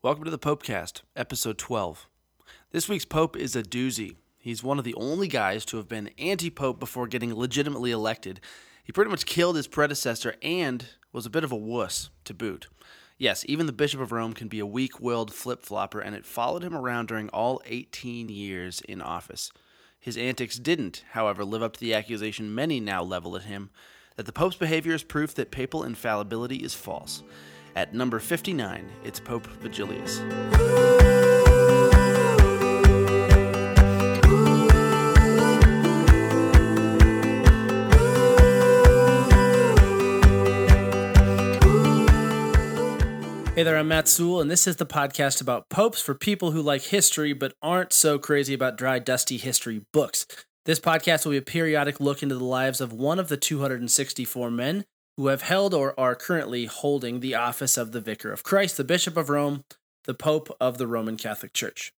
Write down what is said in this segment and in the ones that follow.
Welcome to the Popecast, episode 12. This week's Pope is a doozy. He's one of the only guys to have been anti Pope before getting legitimately elected. He pretty much killed his predecessor and was a bit of a wuss to boot. Yes, even the Bishop of Rome can be a weak willed flip flopper, and it followed him around during all 18 years in office. His antics didn't, however, live up to the accusation many now level at him that the Pope's behavior is proof that papal infallibility is false. At number 59, it's Pope Vigilius. Hey there, I'm Matt Sewell, and this is the podcast about popes for people who like history but aren't so crazy about dry, dusty history books. This podcast will be a periodic look into the lives of one of the 264 men who have held or are currently holding the office of the Vicar of Christ, the Bishop of Rome, the Pope of the Roman Catholic Church.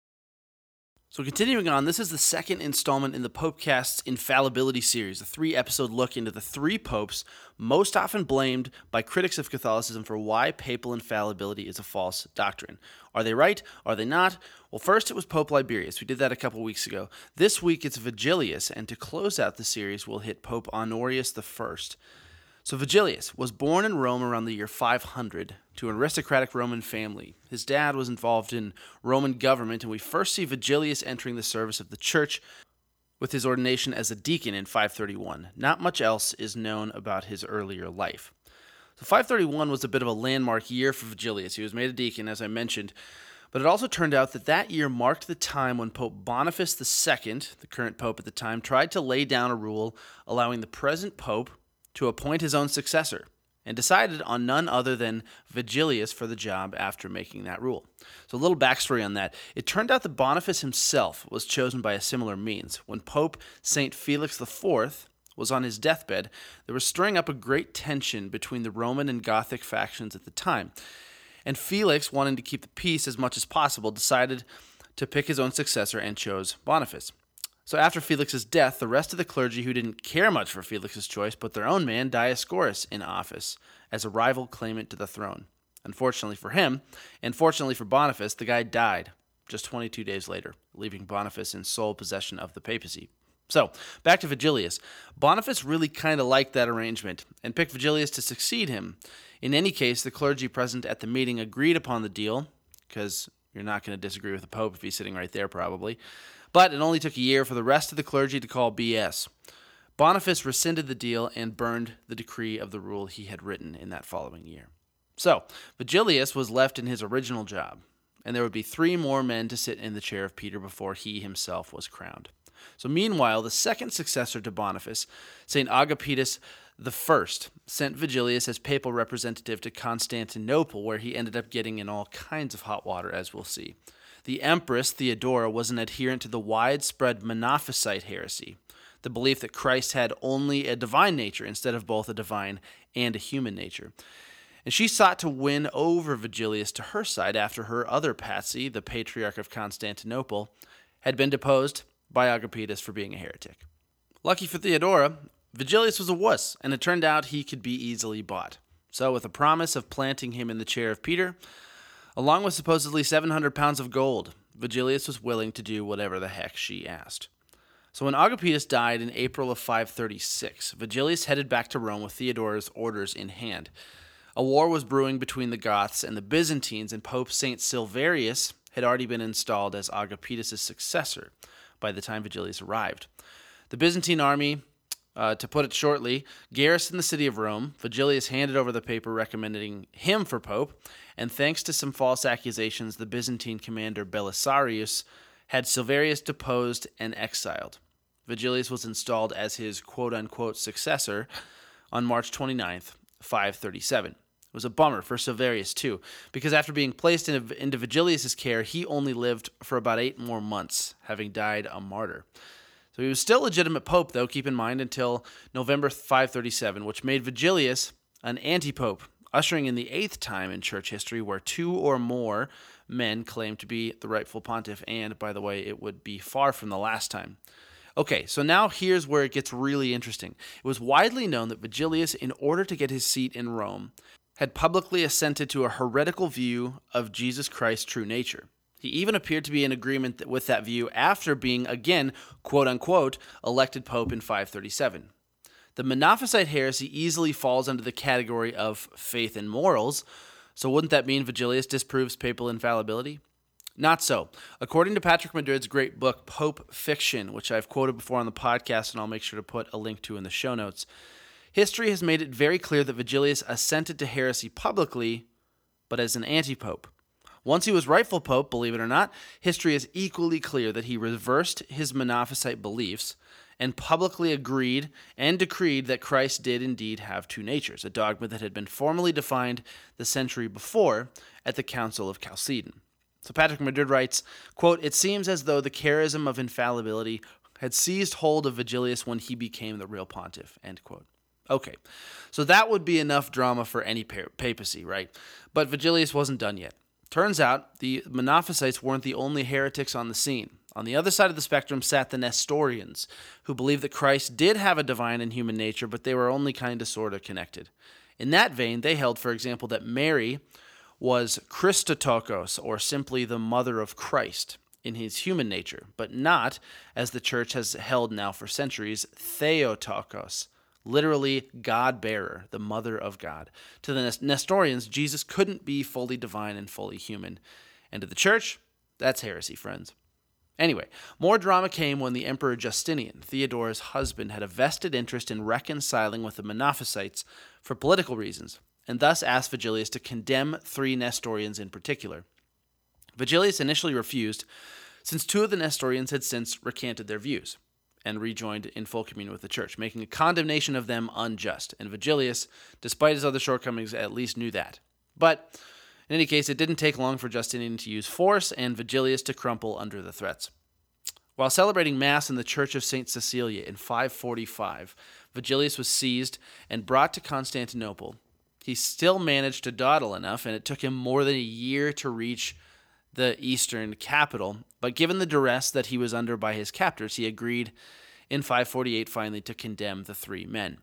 So, continuing on, this is the second installment in the Popecast's Infallibility series, a three episode look into the three popes most often blamed by critics of Catholicism for why papal infallibility is a false doctrine. Are they right? Are they not? Well, first it was Pope Liberius. We did that a couple weeks ago. This week it's Vigilius, and to close out the series, we'll hit Pope Honorius I. So Vigilius was born in Rome around the year 500 to an aristocratic Roman family. His dad was involved in Roman government, and we first see Vigilius entering the service of the church with his ordination as a deacon in 531. Not much else is known about his earlier life. So 531 was a bit of a landmark year for Vigilius. He was made a deacon, as I mentioned, but it also turned out that that year marked the time when Pope Boniface II, the current pope at the time, tried to lay down a rule allowing the present pope to appoint his own successor and decided on none other than Vigilius for the job after making that rule. So, a little backstory on that. It turned out that Boniface himself was chosen by a similar means. When Pope St. Felix IV was on his deathbed, there was stirring up a great tension between the Roman and Gothic factions at the time. And Felix, wanting to keep the peace as much as possible, decided to pick his own successor and chose Boniface. So after Felix's death, the rest of the clergy who didn't care much for Felix's choice put their own man, Dioscorus, in office as a rival claimant to the throne. Unfortunately for him, and fortunately for Boniface, the guy died just 22 days later, leaving Boniface in sole possession of the papacy. So, back to Vigilius. Boniface really kind of liked that arrangement and picked Vigilius to succeed him. In any case, the clergy present at the meeting agreed upon the deal, because you're not going to disagree with the Pope if he's sitting right there, probably. But it only took a year for the rest of the clergy to call BS. Boniface rescinded the deal and burned the decree of the rule he had written in that following year. So, Vigilius was left in his original job, and there would be three more men to sit in the chair of Peter before he himself was crowned. So, meanwhile, the second successor to Boniface, St. Agapitus I, sent Vigilius as papal representative to Constantinople, where he ended up getting in all kinds of hot water, as we'll see. The Empress Theodora was an adherent to the widespread Monophysite heresy, the belief that Christ had only a divine nature instead of both a divine and a human nature. And she sought to win over Vigilius to her side after her other patsy, the Patriarch of Constantinople, had been deposed by Agapitus for being a heretic. Lucky for Theodora, Vigilius was a wuss, and it turned out he could be easily bought. So, with a promise of planting him in the chair of Peter, Along with supposedly 700 pounds of gold, Vigilius was willing to do whatever the heck she asked. So when Agapetus died in April of 536, Vigilius headed back to Rome with Theodora's orders in hand. A war was brewing between the Goths and the Byzantines, and Pope St. Silverius had already been installed as Agapitus' successor by the time Vigilius arrived. The Byzantine army uh, to put it shortly, garrisoned the city of Rome. Vigilius handed over the paper recommending him for pope, and thanks to some false accusations, the Byzantine commander Belisarius had Silverius deposed and exiled. Vigilius was installed as his quote unquote successor on March 29th, 537. It was a bummer for Silverius, too, because after being placed in, into Vigilius' care, he only lived for about eight more months, having died a martyr. So he was still legitimate pope, though, keep in mind, until November 537, which made Vigilius an anti pope, ushering in the eighth time in church history where two or more men claimed to be the rightful pontiff. And, by the way, it would be far from the last time. Okay, so now here's where it gets really interesting. It was widely known that Vigilius, in order to get his seat in Rome, had publicly assented to a heretical view of Jesus Christ's true nature. He even appeared to be in agreement with that view after being again, quote unquote, elected pope in 537. The Monophysite heresy easily falls under the category of faith and morals, so wouldn't that mean Vigilius disproves papal infallibility? Not so. According to Patrick Madrid's great book, Pope Fiction, which I've quoted before on the podcast and I'll make sure to put a link to in the show notes, history has made it very clear that Vigilius assented to heresy publicly, but as an anti pope. Once he was rightful pope, believe it or not, history is equally clear that he reversed his Monophysite beliefs and publicly agreed and decreed that Christ did indeed have two natures, a dogma that had been formally defined the century before at the Council of Chalcedon. So Patrick Madrid writes, quote, It seems as though the charism of infallibility had seized hold of Vigilius when he became the real pontiff, end quote. Okay, so that would be enough drama for any papacy, right? But Vigilius wasn't done yet. Turns out the Monophysites weren't the only heretics on the scene. On the other side of the spectrum sat the Nestorians, who believed that Christ did have a divine and human nature, but they were only kind of sort of connected. In that vein, they held, for example, that Mary was Christotokos, or simply the mother of Christ in his human nature, but not, as the church has held now for centuries, Theotokos, literally God bearer, the mother of God. To the Nestorians, Jesus couldn't be fully divine and fully human. And to the church, that's heresy, friends. Anyway, more drama came when the Emperor Justinian, Theodora's husband, had a vested interest in reconciling with the Monophysites for political reasons, and thus asked Vigilius to condemn three Nestorians in particular. Vigilius initially refused, since two of the Nestorians had since recanted their views and rejoined in full communion with the church, making a condemnation of them unjust. And Vigilius, despite his other shortcomings, at least knew that. But in any case, it didn't take long for Justinian to use force and Vigilius to crumple under the threats. While celebrating Mass in the Church of St. Cecilia in 545, Vigilius was seized and brought to Constantinople. He still managed to dawdle enough, and it took him more than a year to reach the eastern capital, but given the duress that he was under by his captors, he agreed in 548 finally to condemn the three men.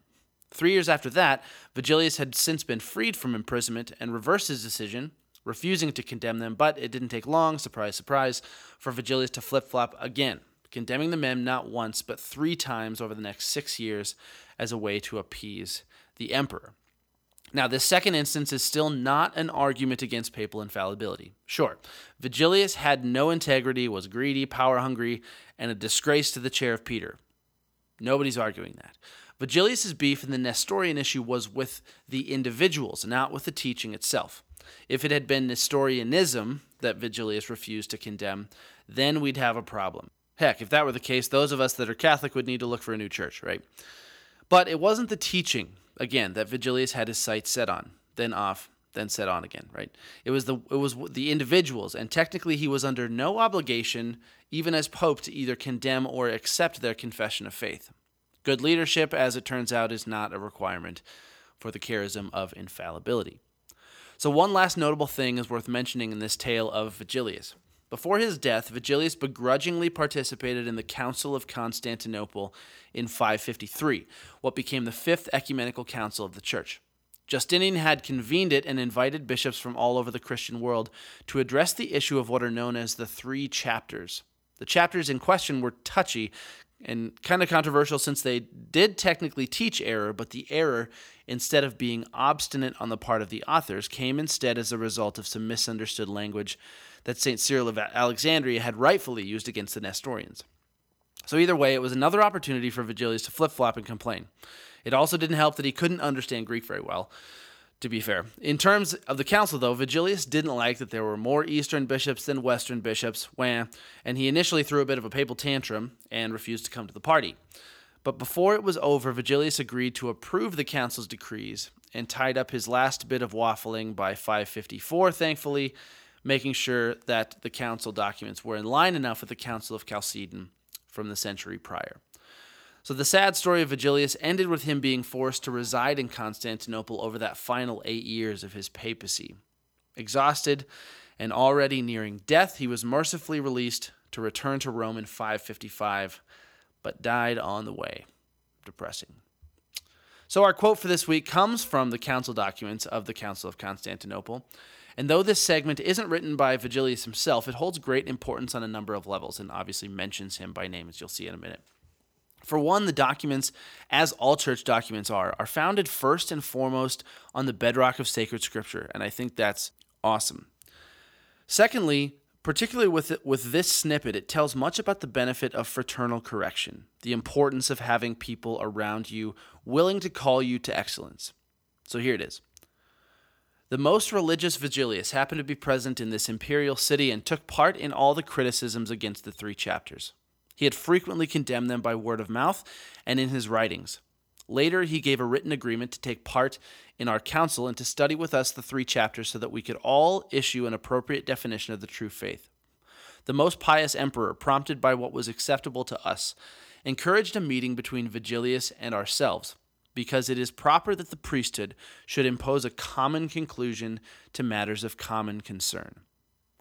Three years after that, Vigilius had since been freed from imprisonment and reversed his decision, refusing to condemn them, but it didn't take long, surprise, surprise, for Vigilius to flip flop again, condemning the men not once, but three times over the next six years as a way to appease the emperor. Now, this second instance is still not an argument against papal infallibility. Sure, Vigilius had no integrity, was greedy, power hungry, and a disgrace to the chair of Peter. Nobody's arguing that. Vigilius's beef in the Nestorian issue was with the individuals, not with the teaching itself. If it had been Nestorianism that Vigilius refused to condemn, then we'd have a problem. Heck, if that were the case, those of us that are Catholic would need to look for a new church, right? But it wasn't the teaching again that Vigilius had his sights set on, then off, then set on again, right? It was the it was the individuals, and technically he was under no obligation, even as pope, to either condemn or accept their confession of faith. Good leadership, as it turns out, is not a requirement for the charism of infallibility. So, one last notable thing is worth mentioning in this tale of Vigilius. Before his death, Vigilius begrudgingly participated in the Council of Constantinople in 553, what became the Fifth Ecumenical Council of the Church. Justinian had convened it and invited bishops from all over the Christian world to address the issue of what are known as the three chapters. The chapters in question were touchy and kind of controversial since they did technically teach error, but the error, instead of being obstinate on the part of the authors, came instead as a result of some misunderstood language that St. Cyril of Alexandria had rightfully used against the Nestorians. So, either way, it was another opportunity for Vigilius to flip flop and complain. It also didn't help that he couldn't understand Greek very well, to be fair. In terms of the council, though, Vigilius didn't like that there were more Eastern bishops than Western bishops, and he initially threw a bit of a papal tantrum and refused to come to the party. But before it was over, Vigilius agreed to approve the council's decrees and tied up his last bit of waffling by 554, thankfully, making sure that the council documents were in line enough with the Council of Chalcedon from the century prior. So the sad story of Vigilius ended with him being forced to reside in Constantinople over that final eight years of his papacy. Exhausted and already nearing death, he was mercifully released to return to Rome in 555, but died on the way. Depressing. So, our quote for this week comes from the council documents of the Council of Constantinople. And though this segment isn't written by Vigilius himself, it holds great importance on a number of levels and obviously mentions him by name, as you'll see in a minute. For one, the documents, as all church documents are, are founded first and foremost on the bedrock of sacred scripture, and I think that's awesome. Secondly, particularly with with this snippet, it tells much about the benefit of fraternal correction, the importance of having people around you willing to call you to excellence. So here it is. The most religious Vigilius happened to be present in this imperial city and took part in all the criticisms against the three chapters. He had frequently condemned them by word of mouth and in his writings. Later, he gave a written agreement to take part in our council and to study with us the three chapters so that we could all issue an appropriate definition of the true faith. The most pious emperor, prompted by what was acceptable to us, encouraged a meeting between Vigilius and ourselves because it is proper that the priesthood should impose a common conclusion to matters of common concern.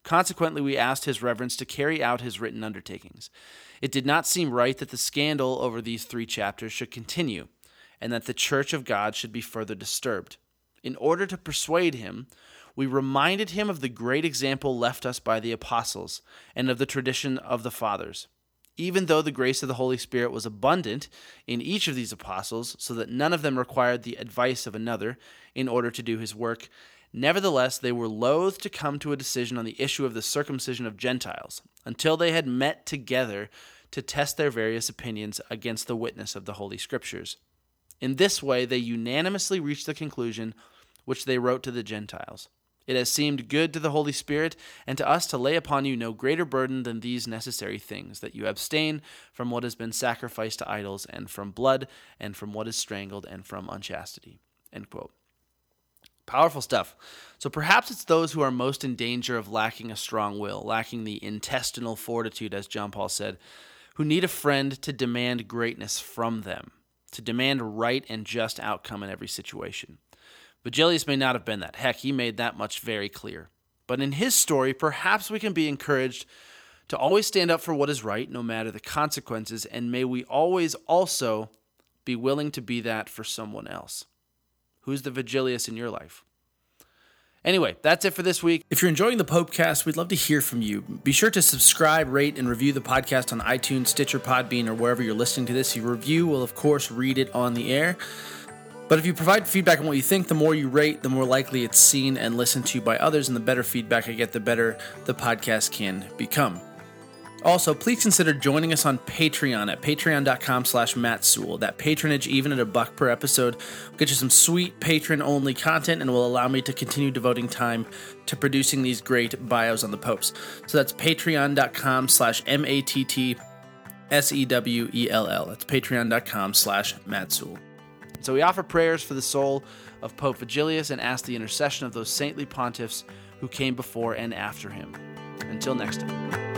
Consequently, we asked His Reverence to carry out his written undertakings. It did not seem right that the scandal over these three chapters should continue, and that the Church of God should be further disturbed. In order to persuade him, we reminded him of the great example left us by the apostles and of the tradition of the fathers even though the grace of the Holy Spirit was abundant in each of these apostles, so that none of them required the advice of another in order to do his work, nevertheless they were loath to come to a decision on the issue of the circumcision of Gentiles, until they had met together to test their various opinions against the witness of the Holy Scriptures. In this way, they unanimously reached the conclusion which they wrote to the Gentiles it has seemed good to the Holy Spirit and to us to lay upon you no greater burden than these necessary things that you abstain from what has been sacrificed to idols, and from blood, and from what is strangled, and from unchastity. End quote. Powerful stuff. So perhaps it's those who are most in danger of lacking a strong will, lacking the intestinal fortitude, as John Paul said, who need a friend to demand greatness from them, to demand right and just outcome in every situation. Vigilius may not have been that. Heck, he made that much very clear. But in his story, perhaps we can be encouraged to always stand up for what is right, no matter the consequences, and may we always also be willing to be that for someone else. Who's the Vigilius in your life? Anyway, that's it for this week. If you're enjoying the Popecast, we'd love to hear from you. Be sure to subscribe, rate, and review the podcast on iTunes, Stitcher, Podbean, or wherever you're listening to this. Your review will, of course, read it on the air. But if you provide feedback on what you think, the more you rate, the more likely it's seen and listened to by others, and the better feedback I get, the better the podcast can become. Also, please consider joining us on Patreon at patreon.com slash Matt Sewell. That patronage, even at a buck per episode, will get you some sweet patron-only content and will allow me to continue devoting time to producing these great bios on the popes. So that's patreon.com slash M-A-T-T S-E-W-E-L-L. That's patreon.com slash Matt Sewell. So we offer prayers for the soul of Pope Vigilius and ask the intercession of those saintly pontiffs who came before and after him. Until next time.